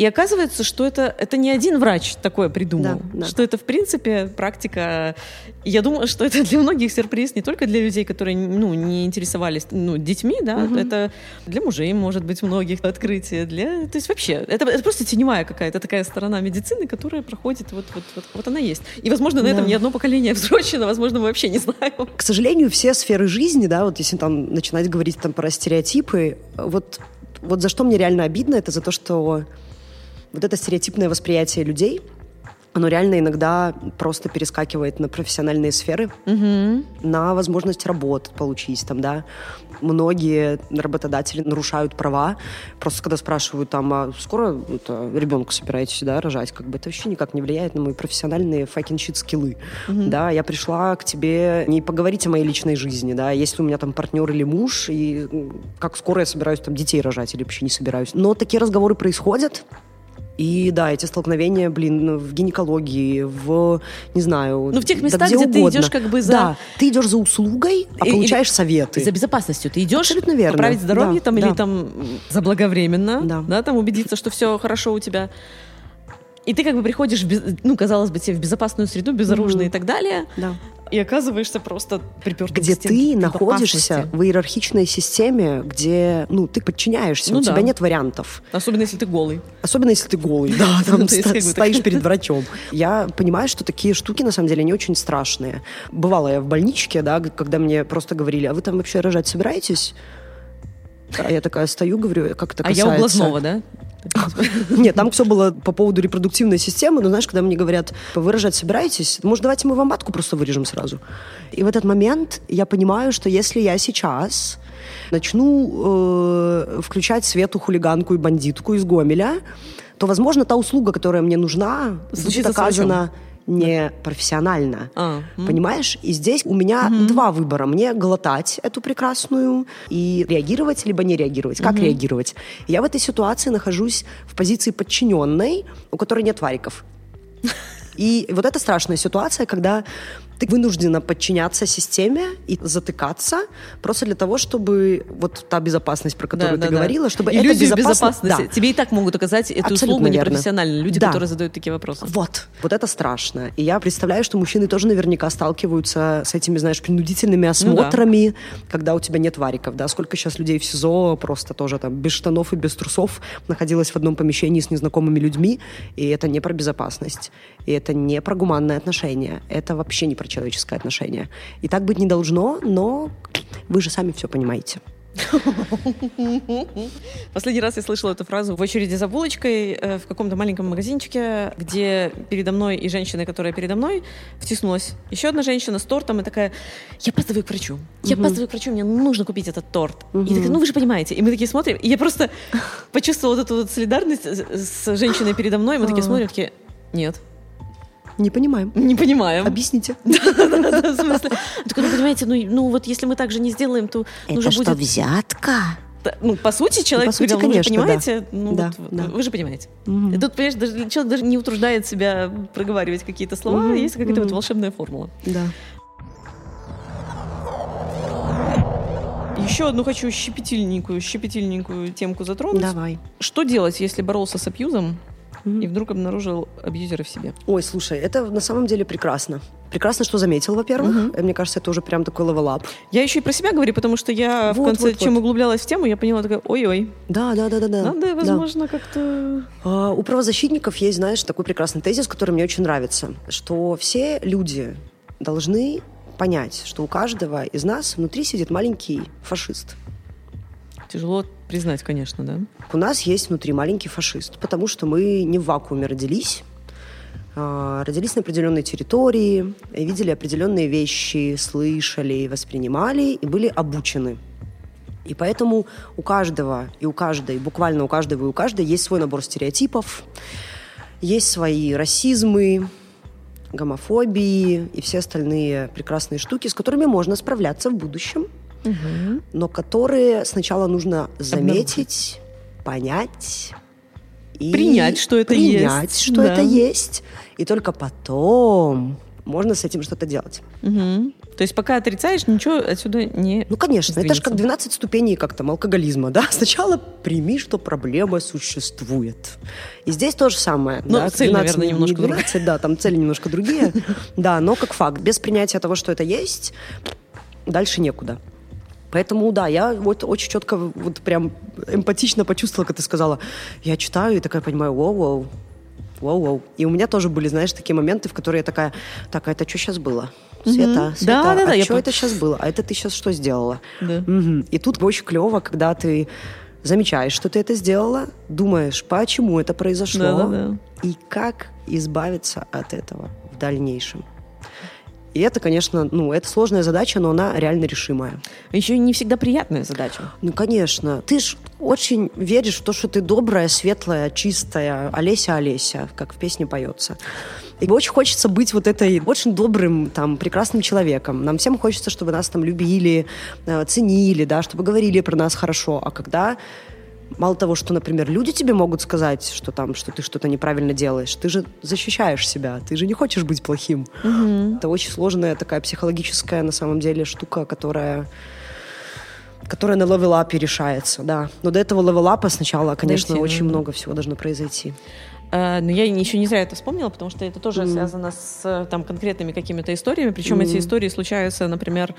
И оказывается, что это, это не один врач такое придумал. Да, да. Что это, в принципе, практика... Я думаю, что это для многих сюрприз, не только для людей, которые ну, не интересовались ну, детьми, да, Мгм. это для мужей, может быть, многих открытие. Для... То есть вообще, это, это просто теневая какая-то такая сторона медицины, которая проходит, вот, вот, вот, вот она есть. И, возможно, на этом Да. ни одно поколение взросшено, возможно, мы вообще не знаем. К сожалению, все сферы жизни, да, вот если там начинать говорить там про стереотипы, вот, вот за что мне реально обидно, это за то, что вот это стереотипное восприятие людей, оно реально иногда просто перескакивает на профессиональные сферы, Мгм. на возможность работать, получить там, да. Многие работодатели нарушают права. Просто когда спрашивают там, а скоро это, ребенка собираетесь, да, рожать, как бы это вообще никак не влияет на мои профессиональные fucking shit скиллы. Да, я пришла к тебе не поговорить о моей личной жизни, да, если у меня там партнер или муж, и как скоро я собираюсь там детей рожать или вообще не собираюсь. Но такие разговоры происходят, и да, эти столкновения, блин, в гинекологии, в, не знаю... Ну, в тех да местах, где ты идешь как бы за- Да, ты идешь за услугой, а И- получаешь советы. За безопасностью ты идешь, Абсолютно верно. поправить здоровье Да, там да. или там заблаговременно, Да. да. там убедиться, что все хорошо у тебя. И ты как бы приходишь, без- ну, казалось бы, тебе в безопасную среду, безоружный Мгм. и так далее, Да. И оказываешься просто припертым Где ты находишься в иерархичной системе, где, ну, ты подчиняешься, Ну у да. тебя нет вариантов. Особенно если ты голый. Особенно если ты голый, да, там стоишь перед врачом. Я понимаю, что такие штуки, на самом деле, не очень страшные. Бывала я в больничке, да, когда мне просто говорили, а вы там вообще рожать собираетесь? А я такая стою, говорю, как это А я касается... у глазного, да? Нет, там все было по поводу репродуктивной системы, но знаешь, когда мне говорят, вы рожать собираетесь, может, давайте мы вам матку просто вырежем сразу. И в этот момент я понимаю, что если я сейчас начну э, включать свету хулиганку и бандитку из Гомеля, то, возможно, та услуга, которая мне нужна, будет оказана не профессионально. А. Понимаешь? И здесь у меня два выбора. Мне глотать эту прекрасную и реагировать, либо не реагировать. Как реагировать? Я в этой ситуации нахожусь в позиции подчиненной, у которой нет вариков. И вот это страшная ситуация, когда ты вынуждена подчиняться системе и затыкаться просто для того, чтобы вот та безопасность, про которую Да, ты да, да. говорила, чтобы эта Иллюзию безопасность... безопасности. Да. Тебе и так могут оказать эту Абсолютно услугу верно. непрофессионально. Люди, Да. которые задают такие вопросы. Вот, вот это страшно. И я представляю, что мужчины тоже наверняка сталкиваются с этими, знаешь, принудительными осмотрами, когда у тебя нет вариков, да. Сколько сейчас людей в СИЗО просто тоже там без штанов и без трусов находилось в одном помещении с незнакомыми людьми, и это не про безопасность, и это не про гуманное отношение, это вообще не про человеческое отношение. И так быть не должно, но вы же сами все понимаете. Последний раз я слышала эту фразу в очереди за булочкой э, в каком-то маленьком магазинчике, где передо мной и женщина, которая передо мной, втиснулась еще одна женщина с тортом и такая, я опаздываю к врачу, я опаздываю к врачу, мне нужно купить этот торт. И такая, ну вы же понимаете. И мы такие смотрим, и я просто почувствовала вот эту вот солидарность с с женщиной передо мной, и мы такие смотрим, такие, нет, Не понимаем. не понимаем. Объясните. В смысле. Так, ну, понимаете, ну, ну вот если мы так же не сделаем, то уже будет... взятка? Да, Ну, по сути, человек по сути, говорил, ну, вы же конечно, понимаете, да. ну, Да, вот, да. вы же понимаете. И тут, понимаешь, даже, человек даже не утруждает себя проговаривать какие-то слова, Мгм, есть какая-то вот мгм. волшебная формула. Да. Еще одну хочу щепетильненькую, щепетильненькую темку затронуть. Давай. Что делать, если боролся с абьюзом И вдруг обнаружил абьюзера в себе? Ой, слушай, это на самом деле прекрасно. Прекрасно, что заметил, во-первых. Э, Мне кажется, это уже прям такой level up. Я еще и про себя говорю, потому что я в Вот, конце, вот, чем вот. углублялась в тему, я поняла, такая, ой-ой, Да, да, да, да, да. надо, Да. возможно, как-то... А, У правозащитников есть, знаешь, такой прекрасный тезис, который мне очень нравится, что все люди должны понять, что у каждого из нас внутри сидит маленький фашист. Тяжело признать, конечно, да? У нас есть внутри маленький фашист, потому что мы не в вакууме родились, а, родились на определенной территории, видели определенные вещи, слышали, воспринимали и были обучены. И поэтому у каждого и у каждой, буквально у каждого и у каждой есть свой набор стереотипов, есть свои расизмы, гомофобии и все остальные прекрасные штуки, с которыми можно справляться в будущем, но которые сначала нужно заметить, понять и Принять, что это принять, есть. что Да. это есть, и только потом можно с этим что-то делать. Мгм. То есть пока отрицаешь, ничего отсюда не... Ну, конечно, это же сдвинется. как 12 ступеней как там алкоголизма, да? Сначала прими, что проблема существует. И здесь то же самое. Ну, да? цель, 12 наверное, не- немножко не 12, да, там цели немножко другие. Да, но как факт, без принятия того, что это есть, дальше некуда. Поэтому, да, я вот очень четко, вот прям эмпатично почувствовала, как ты сказала. Я читаю и такая понимаю, воу-воу, воу-воу. И у меня тоже были, знаешь, такие моменты, в которые я такая, так, а это что сейчас было? Света, Света, Да-да-да, а я что это сейчас было? А это ты сейчас что сделала? Да. Мгм. И тут очень клево, когда ты замечаешь, что ты это сделала, думаешь, почему это произошло, Да-да-да. и как избавиться от этого в дальнейшем. И это, конечно, ну, это сложная задача, но она реально решимая. Еще не всегда приятная задача. Ну, конечно. Ты ж очень веришь в то, что ты добрая, светлая, чистая, Олеся, Олеся, как в песне поется. И очень хочется быть вот этой очень добрым, там, прекрасным человеком. Нам всем хочется, чтобы нас там любили, э, ценили, да, чтобы говорили про нас хорошо. А когда мало того, что, например, люди тебе могут сказать, что там, что ты что-то неправильно делаешь, ты же защищаешь себя, ты же не хочешь быть плохим. Это очень сложная такая психологическая, на самом деле, штука, которая которая на левелапе решается, да. Но до этого левелапа сначала, конечно, Дойти, очень да. много всего должно произойти. А, Но я еще не зря это вспомнила, потому что это тоже связано с там, конкретными какими-то историями. Причем эти истории случаются, например,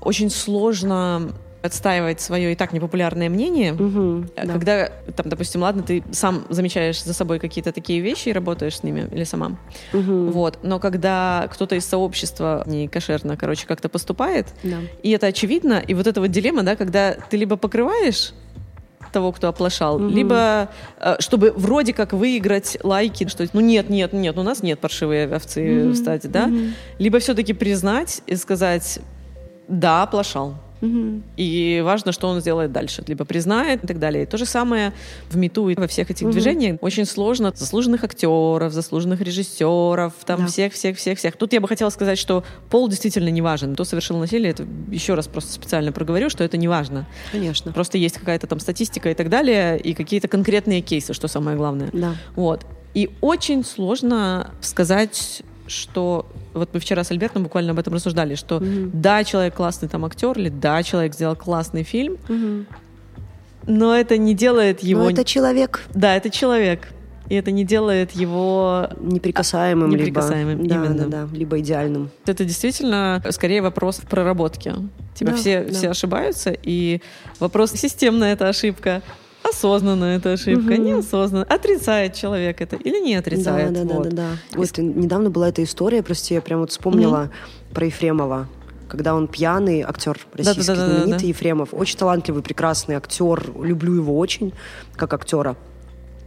очень сложно отстаивать свое и так непопулярное мнение, Мгм, э, да. когда, там, допустим, ладно, ты сам замечаешь за собой какие-то такие вещи и работаешь с ними, или сама, Мгм. вот, но когда кто-то из сообщества не кошерно, короче, как-то поступает, Да. и это очевидно, и вот эта вот дилемма, да, когда ты либо покрываешь того, кто оплошал, либо э, чтобы вроде как выиграть лайки, что ну нет, нет, нет, у нас нет паршивой овцы в стаде, да? Либо все-таки признать и сказать, да, оплошал. И важно, что он сделает дальше. Либо признает и так далее. И то же самое в мету и во всех этих движениях. Очень сложно заслуженных актеров, заслуженных режиссеров, там Да. всех-всех-всех-всех. Тут я бы хотела сказать, что пол действительно не важен. Кто совершил насилие, это еще раз просто специально проговорю, что это не важно. Конечно. Просто есть какая-то там статистика и так далее, и какие-то конкретные кейсы, что самое главное. Да. Вот. И очень сложно сказать, что вот мы вчера с Альбертом буквально об этом рассуждали, что да, человек классный там актер, или да, человек сделал классный фильм, но это не делает его... Но это человек Да, это человек. И это не делает его... неприкасаемым, Неприкасаемым, либо, именно. да, да, либо идеальным. Это действительно скорее вопрос в проработке. Типа Да, все, да. все ошибаются, и вопрос, системная это ошибка, осознанная это ошибка, неосознанная. Отрицает человек это или не отрицает. Да, да, вот. да, да, да. Вот и недавно была эта история, прости, я прям вот вспомнила про Ефремова. Когда он пьяный, актер российский, знаменитый Ефремов, очень талантливый, прекрасный актер, люблю его очень, как актера.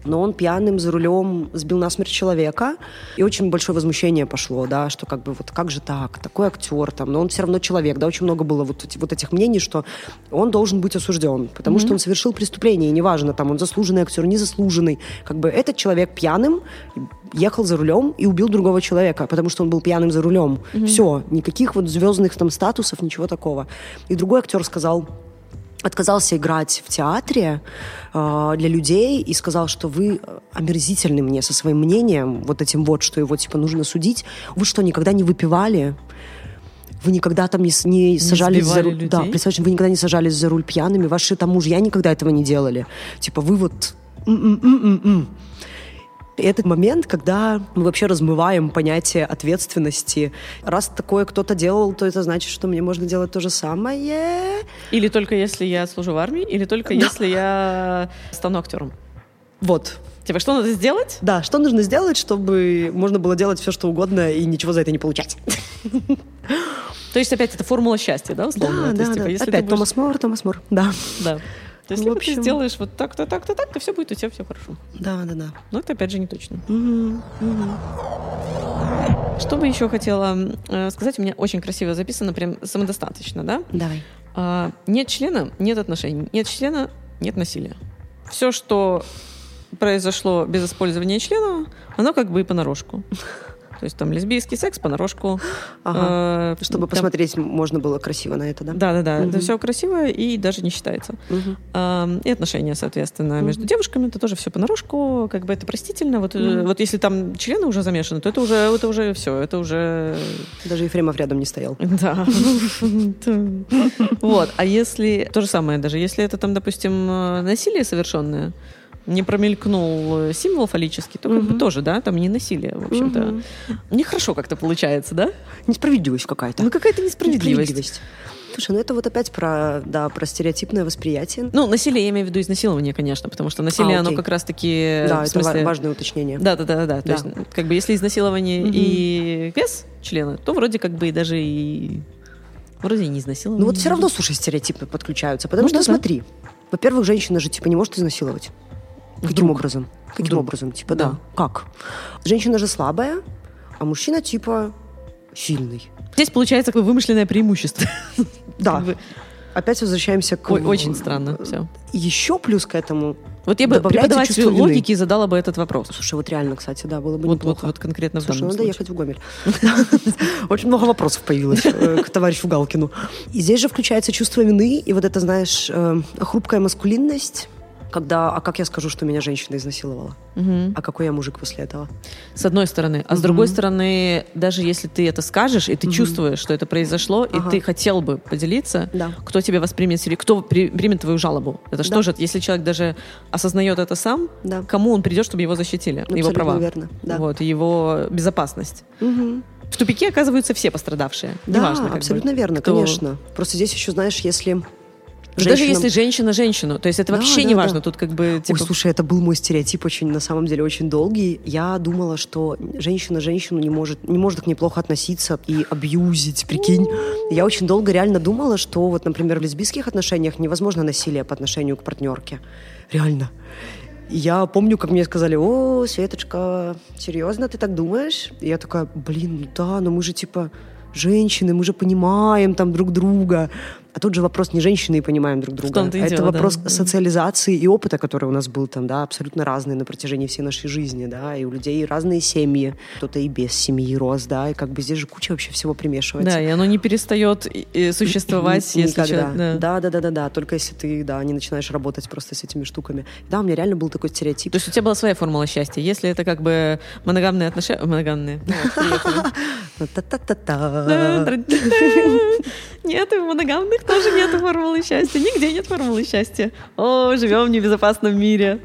Но он пьяным за рулем сбил насмерть человека, и очень большое возмущение пошло, да, что как бы вот как же так, такой актер там, но он все равно человек, да, очень много было вот, вот этих мнений, что он должен быть осужден, потому что он совершил преступление, и неважно, там, он заслуженный актер, незаслуженный, как бы этот человек пьяным ехал за рулем и убил другого человека, потому что он был пьяным за рулем. Все, никаких вот звездных там статусов, ничего такого. И другой актер сказал, отказался играть в театре э, для людей и сказал, что вы омерзительны мне со своим мнением, вот этим вот, что его типа нужно судить. Вы что, никогда не выпивали? Вы никогда там не, с- не сажались за руль. людей? Да, представляешь, вы никогда не сажались за руль пьяными, ваши там мужья никогда этого не делали. Типа вы вот... м-м-м-м-м. И этот момент, когда мы вообще размываем понятие ответственности. Раз такое кто-то делал, то это значит, что мне можно делать то же самое. Или только если я служу в армии, или только если я стану актером. Вот. Типа, что надо сделать? Да, что нужно сделать, чтобы можно было делать все, что угодно и ничего за это не получать? То есть опять это формула счастья, да, условно? Да, да, типа, да. Опять Томас Мор, Томас Мор. Да. Да. То есть, В либо общем- ты сделаешь вот так-то, так-то, так-то, все будет у тебя все хорошо. Да, да, да. Но это опять же не точно. Мгм, мгм. Что бы еще хотела э, сказать? У меня очень красиво записано, прям самодостаточно, да? Давай. А, нет члена, нет отношений. Нет члена, нет насилия. Все, что произошло без использования члена, оно как бы и понарошку. То есть там лесбийский секс понарошку. Ага. Э, Чтобы там- посмотреть можно было красиво на это, да? Да, да, да. Это Мгм. все красиво и даже не считается. Мгм. Ам, И отношения, соответственно, между девушками это тоже все понарошку, как бы это простительно. Вот, э, вот если там члены уже замешаны, то это уже, это уже все, это уже Даже Ефремов рядом не стоял. да. Вот. А если то же самое, даже если это там, допустим, э, насилие совершенное, не промелькнул э, символ фаллический, то как бы тоже, да, там не насилие, в общем-то. Нехорошо как-то получается, да? Несправедливость какая-то. Ну какая-то несправедливость. Несправедливость. Слушай, ну это вот опять про, да, про стереотипное восприятие. Ну, насилие, я имею в виду изнасилование, конечно, потому что насилие, А, оно как раз-таки... да, в это ва- смысле- важное уточнение. Да, да, да, да. То Да. есть, как бы, если изнасилование и без члена, то вроде как бы и даже и вроде и не изнасилование. Ну вот все равно, слушай, стереотипы подключаются. Потому Ну что да. смотри, во-первых, женщина же типа не может изнасиловать. Каким Вдруг. образом? Каким Вдруг. образом? Типа, Да. да. Как? Женщина же слабая, а мужчина типа сильный. Здесь получается такое вымышленное преимущество. Да. Опять возвращаемся к... Ой, очень странно все. Еще плюс к этому... Вот я бы преподавателю чувство вины. логики задала бы этот вопрос. Слушай, вот реально, кстати, да, было бы Вот, вот, неплохо. вот конкретно в Слушай, данном надо случае. ехать в Гомель. Очень много вопросов появилось э, к товарищу Галкину. И здесь же включается чувство вины и вот это, знаешь, э, хрупкая маскулинность, когда, а как я скажу, что меня женщина изнасиловала? Мгм. А какой я мужик после этого? С одной стороны. А с другой стороны, даже если ты это скажешь, и ты чувствуешь, что это произошло, и Ага. ты хотел бы поделиться, Да. кто тебя воспримет кто при- примет твою жалобу? Это Да. что же, если человек даже осознает это сам, Да. кому он придет, чтобы его защитили, его Абсолютно права, верно, да. вот, и его безопасность. Мгм. В тупике оказываются все пострадавшие. Да, Неважно, как бы, абсолютно верно, кто- конечно. Просто здесь еще, знаешь, если Даже женщинам- если женщина женщину. То есть это Да, вообще да, не да. важно. Тут как бы типа... Ой, слушай, это был мой стереотип очень, на самом деле, очень долгий. Я думала, что женщина женщину не может, не может к ней плохо относиться и абьюзить, прикинь. Я очень долго реально думала, что вот, например, в лесбийских отношениях невозможно насилие по отношению к партнерке. Реально. Я помню, как мне сказали, о, Светочка, серьезно, ты так думаешь? И я такая, блин, ну да, но мы же типа женщины, мы же понимаем там друг друга. А тут же вопрос не женщины и понимаем друг друга. а это дело, вопрос Да. социализации и опыта, который у нас был там, да, абсолютно разный на протяжении всей нашей жизни, да, и у людей разные семьи, кто-то и без семьи рос, да, и как бы здесь же куча вообще всего примешивается. Да, и оно не перестает существовать, если человек- да. Да, да, да, да, да. Только если ты, да, не начинаешь работать просто с этими штуками. Да, у меня реально был такой стереотип. То есть у тебя была своя формула счастья. Если это как бы моногамные отношения... Моногамные. Нет, и моногамных тоже нет формулы счастья. Нигде нет формулы счастья. О, живем в небезопасном мире.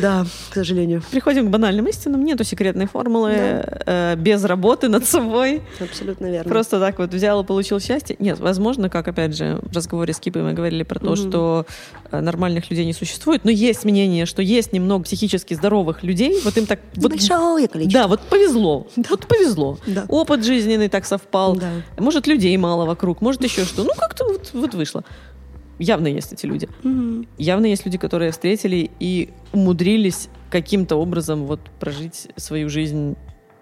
Да, к сожалению. Приходим к банальным истинам. Нету секретной формулы э, без работы над собой. Абсолютно верно. Просто так вот взял и получил счастье. Нет, возможно, как опять же в разговоре с Кипой мы говорили про то, что э, нормальных людей не существует, но есть мнение, что есть немного психически здоровых людей. Вот им так... Небольшое количество. да, вот повезло. Вот повезло. Опыт жизненный так совпал. Может, людей мало вокруг, может, еще что. Ну, как-то вот вышло. Явно есть эти люди. Мгм. Явно есть люди, которые встретили и умудрились каким-то образом вот прожить свою жизнь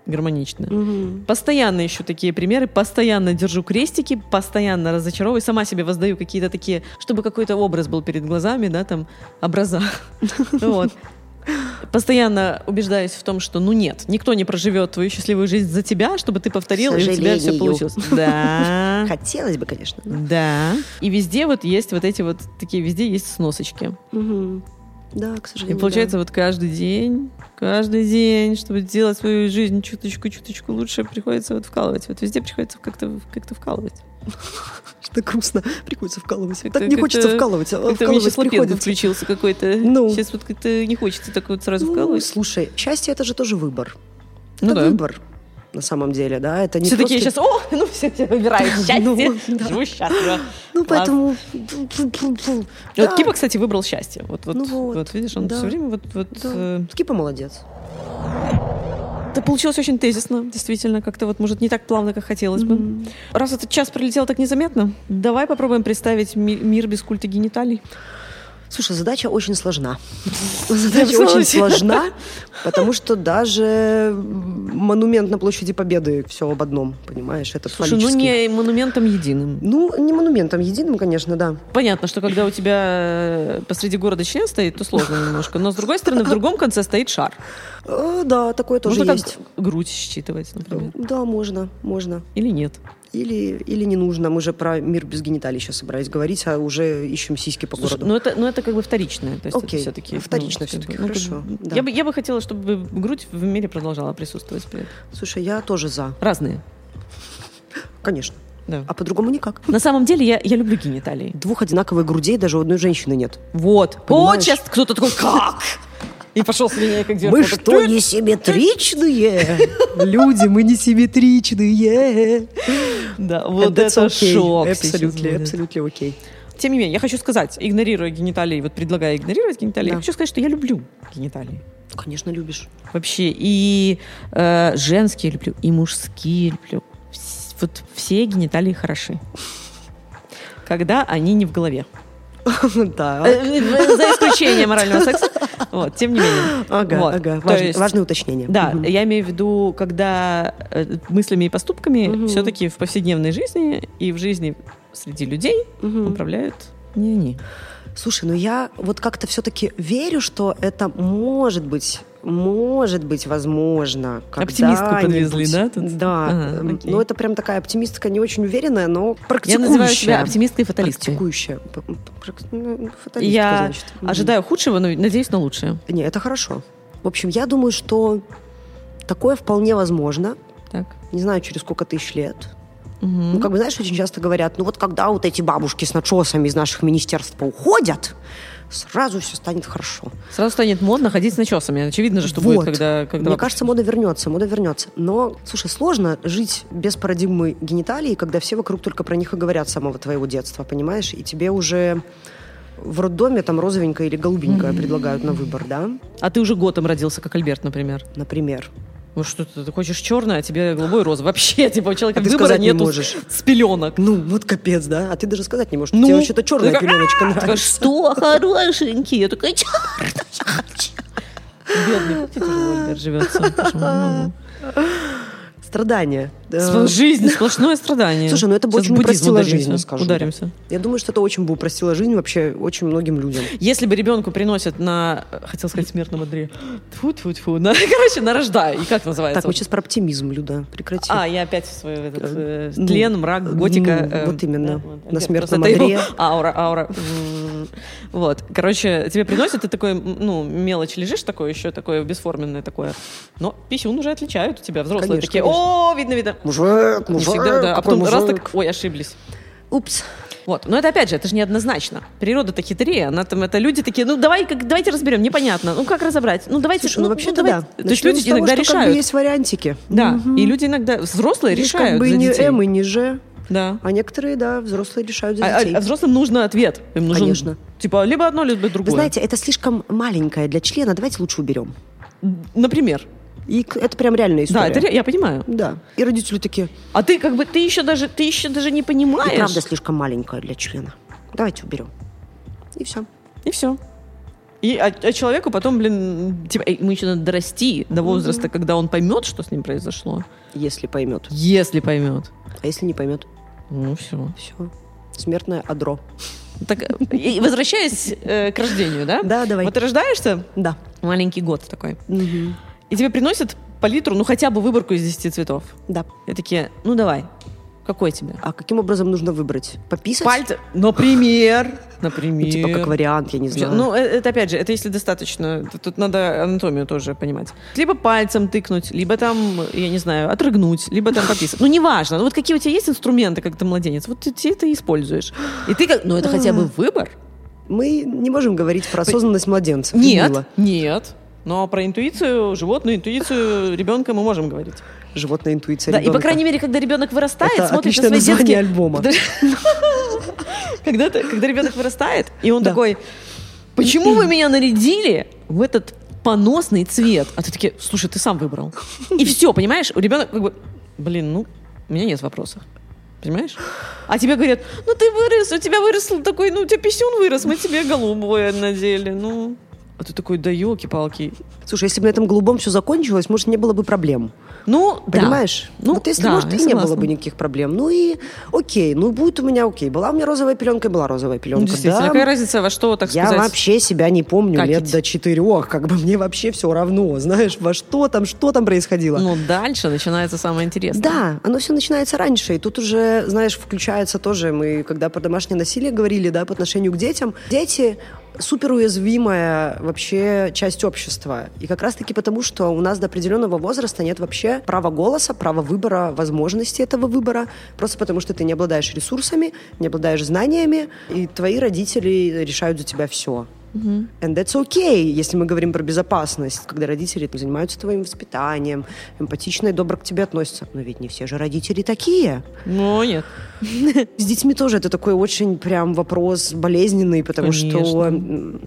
гармонично. Мгм. Постоянно ищу такие примеры, постоянно держу крестики, постоянно разочаровываю, сама себе воздаю какие-то такие, чтобы какой-то образ был перед глазами, да, там, образа. Вот. Постоянно убеждаюсь в том, что ну нет, никто не проживет твою счастливую жизнь за тебя, чтобы ты повторил, и у тебя все получилось. Да. Хотелось бы, конечно. Да. И везде вот есть вот эти вот такие, везде есть сносочки. Да, к И сожалению. получается да. вот каждый день, каждый день, чтобы сделать свою жизнь чуточку-чуточку лучше, приходится вот вкалывать. Вот везде приходится как-то как вкалывать. Что грустно. Приходится вкалывать. Так не хочется как-то- вкалывать, а мне вкалывать сейчас приходится. включился какой-то. Ну. Сейчас вот как-то не хочется так вот сразу Ну, вкалывать. слушай, счастье это же тоже выбор. Ну это да. выбор. На самом деле, да, это не Все такие просто- сейчас, о, ну все, я выбираю счастье, Ну, да. живу счастливо. Ну, поэтому... Вот Да. Кипа, кстати, выбрал счастье. Вот, вот, Ну вот, вот, видишь, он да. все время вот, вот Да. э, Скипа молодец. Это получилось очень тезисно, действительно, как-то вот, может, не так плавно, как хотелось бы. Раз этот час пролетел так незаметно, давай попробуем представить ми- мир без культа гениталий. Слушай, задача очень сложна. Задача очень сложна, потому что даже монумент на площади Победы все об одном, понимаешь, этот Слушай, ну не монументом единым. Ну, не монументом единым, конечно, да. Понятно, что когда у тебя э, посреди города член стоит, то сложно немножко. Но с другой стороны, в другом конце стоит шар. Э, Да, такое тоже Можно есть. как грудь считывать, например. Да, можно, можно. Или нет. Или, или не нужно. Мы же про мир без гениталий сейчас собрались говорить, а уже ищем сиськи по Слушай, городу. ну это, ну это как бы вторичное. То есть Окей, это все-таки, вторично всё-таки, хорошо, да. Я, бы, я бы хотела, чтобы грудь в мире продолжала присутствовать. при этом. Слушай, я тоже за. Разные. Конечно. Да. А по-другому никак. На самом деле я, я люблю гениталии. Двух одинаковых грудей даже у одной женщины нет. Вот. Понимаешь? Вот сейчас кто-то такой, как? И пошел с меня как Мы что, не симметричные? Люди, мы не симметричные. Да, вот это шок. Абсолютно, абсолютно окей. Тем не менее, я хочу сказать, игнорируя гениталии, вот предлагая игнорировать гениталии, Да. я хочу сказать, что я люблю гениталии. Конечно, любишь. Вообще, и э, женские люблю, и мужские люблю. Вот все гениталии хороши. Когда они не в голове. Да. Э, За исключением морального секса. Вот, тем не менее. Ага, Вот. ага. То Важное, есть- важное уточнение. Да, Мгм. я имею в виду, когда э, мыслями и поступками Мгм. все-таки в повседневной жизни и в жизни среди людей Мгм. управляют не они. Слушай, ну я вот как-то все-таки верю, что это может быть, может быть возможно. Оптимистку подвезли, да, тут? Да. Ага, окей. Ну это прям такая оптимистка не очень уверенная, но Я практикующая. называю себя оптимисткой и фаталисткой. Практикующая. Прак- ну, фаталистка, Я значит. Ожидаю худшего, но надеюсь на лучшее. Не, это хорошо. В общем, я думаю, что такое вполне возможно. Так. Не знаю, через сколько тысяч лет. Ну, как бы, знаешь, очень часто говорят, ну вот когда вот эти бабушки с начесами из наших министерств уходят, сразу все станет хорошо. Сразу станет модно ходить с начесами. Очевидно же, что будет, Вот. когда... когда Мне кажется, мода вернется, мода вернется. Но, слушай, сложно жить без парадигмы гениталий, когда все вокруг только про них и говорят с самого твоего детства, понимаешь? И тебе уже в роддоме там розовенькое или голубенькое предлагают на выбор, да? А ты уже годом родился, как Альберт, например. Например. Ну что ты, ты хочешь черное, а тебе голубой розовый. Вообще, типа, у человека А ты выбора сказать не нету можешь. с, пеленок. Ну, вот капец, да? А ты даже сказать не можешь. Ну, Тебе вообще-то черная такая, пеленочка Такая, нравится. что, хорошенький? Я такая, черная я хочу». Бедный, как тебе тяжело, живется. Страдания. Да. Сп- Жизнь, сплошное страдание. Слушай, ну это бы очень упростило жизнь, скажу. Ударимся. Я думаю, что это очень бы упростило жизнь вообще очень многим людям. Если бы ребенку приносят на, хотел сказать, смертном одре, тьфу тьфу тьфу на, короче, на рождай, и как называется? Так, мы сейчас про оптимизм, Люда. Прекрати. А, я опять в свой этот, э, тлен, мрак, готика. ну, э, вот именно. вот. На смертном его одре. Аура, аура. Вот, короче, тебе приносят, ты такой, ну, мелочь лежишь такое еще, такое бесформенное такое. Но писюн уже отличают у тебя, взрослые Конечно, такие, о, видно, видно. Мужик, Не мужик, всегда, да. А потом раз мужик. так, ой, ошиблись. Упс. Вот. Но это опять же, это же неоднозначно. Природа-то хитрее. Она там, это люди такие, ну давай, как, давайте разберем, непонятно. Ну как разобрать? Ну давайте, Слушай, ну, вообще-то давай. да. То есть люди того, иногда что как бы решают. есть вариантики. Да, Мгм. и люди иногда, взрослые решают как бы за и не. М, и не Ж. Да. А некоторые, да, взрослые решают за А, а- детей. а взрослым нужно ответ. Им нужен, Конечно. Типа, либо одно, либо другое. Вы знаете, это слишком маленькое для члена, давайте лучше уберем. Например. И это прям реальная история. Да, это я понимаю. Да. И родители такие, А ты как бы, ты еще даже, ты еще даже не и понимаешь. правда слишком маленькое для члена. Давайте уберем. И все. И все. И, а, а человеку потом, блин, типа, ему еще надо дорасти до возраста, когда он поймет, что с ним произошло. Если поймет. Если поймет. А если не поймет, Ну, все. все. Смертное адро. Так, и возвращаясь э, к рождению, да? Да, давай. Вот ты рождаешься, Да. маленький год такой, Мгм. и тебе приносят палитру, ну хотя бы выборку из 10 цветов. Да. И такие, ну давай, какой тебе? А каким образом нужно выбрать? Пописать? Пальцы, например, например. Ну, типа как вариант, я не знаю. Ну, э, это опять же, это если достаточно, тут надо анатомию тоже понимать. Либо пальцем тыкнуть, либо там, я не знаю, отрыгнуть, либо там пописать. Ну, неважно. Ну, вот какие у тебя есть инструменты, как ты младенец, вот ты, ты это используешь. И ты как, ну, это хотя бы выбор. Мы не можем говорить про осознанность младенцев. Не Нет, нет. Но про интуицию, животную интуицию ребенка мы можем говорить. Животная интуиция Да, и по ребенка. крайней мере, когда ребенок вырастает, Это смотрит на свои название детские... альбома. Когда, когда ребенок вырастает, и он Да. такой, почему вы меня нарядили в этот поносный цвет? А ты такие, слушай, ты сам выбрал. И все, понимаешь? У ребенка как бы, блин, ну, у меня нет вопросов. Понимаешь? А тебе говорят, ну ты вырос, у тебя вырос такой, ну у тебя писюн вырос, мы тебе голубое надели. Ну, а ты такой, да елки-палки. Слушай, если бы на этом голубом все закончилось, может, не было бы проблем. Ну, да. Понимаешь? Ну, вот если, да, может, я и не было бы никаких проблем. Ну и окей, ну будет у меня окей. Была у меня розовая пеленка, и была розовая Ну, пеленка. действительно, да. какая разница, во что, так Я сказать... вообще себя не помню какить? лет до четырех. Как бы мне вообще все равно. Знаешь, во что там, что там происходило. Ну, дальше начинается самое интересное. Да, оно все начинается раньше. И тут уже, знаешь, включается тоже, мы когда про домашнее насилие говорили, да, по отношению к детям. Дети суперуязвимая вообще часть общества. И как раз-таки потому, что у нас до определенного возраста нет вообще права голоса, права выбора, возможности этого выбора, просто потому что ты не обладаешь ресурсами, не обладаешь знаниями, и твои родители решают за тебя все. And that's okay, если мы говорим про безопасность, когда родители занимаются твоим воспитанием, эмпатично и добро к тебе относятся. Но ведь не все же родители такие. Ну, нет. С детьми тоже это такой очень прям вопрос болезненный, потому что Конечно. м,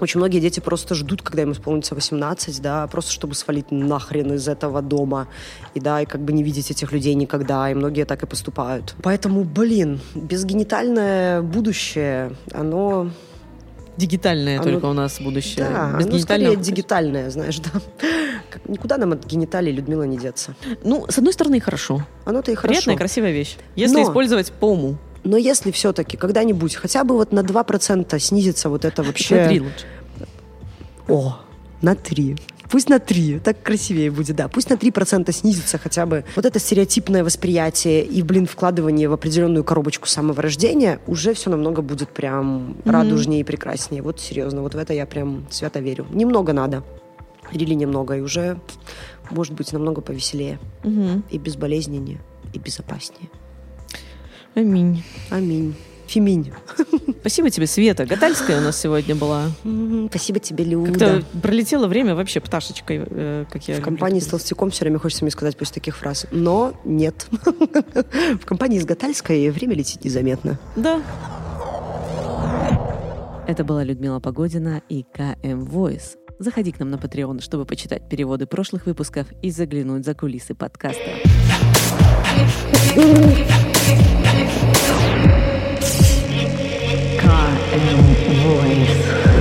очень многие дети просто ждут, когда им исполнится 18, да, просто чтобы свалить нахрен из этого дома. И да, и как бы не видеть этих людей никогда. И многие так и поступают. Поэтому, блин, безгенитальное будущее, оно Дигитальное Оно- только у нас будущее. Да, Без оно скорее хоть- дигитальное, знаешь, да. Никуда нам от гениталий, Людмила, не деться. Ну, с одной стороны, хорошо. Оно-то и хорошо. Приятная, красивая вещь. Если Но- использовать по уму. Но если все-таки когда-нибудь хотя бы вот на 2% снизится вот это вообще... На три лучше. О, на 3. Пусть на 3, так красивее будет, да. Пусть на 3% снизится хотя бы вот это стереотипное восприятие и, блин, вкладывание в определенную коробочку самого рождения, уже все намного будет прям радужнее и прекраснее. Вот серьезно, вот в это я прям свято верю. Немного надо. Или немного, и уже может быть намного повеселее. Мгм. И безболезненнее, и безопаснее. Аминь. Аминь. Феминь. Спасибо тебе, Света. Гатальская у нас сегодня была. Спасибо тебе, Как-то Люда. пролетело время вообще пташечкой, э, как я В люблю компании с говорить. толстяком все время хочется мне сказать после таких фраз. Но нет. В компании с Гатальской время летит незаметно. Да. Это была Людмила Погодина и КМ Voice. Заходи к нам на Patreon, чтобы почитать переводы прошлых выпусков и заглянуть за кулисы подкаста. car and voice.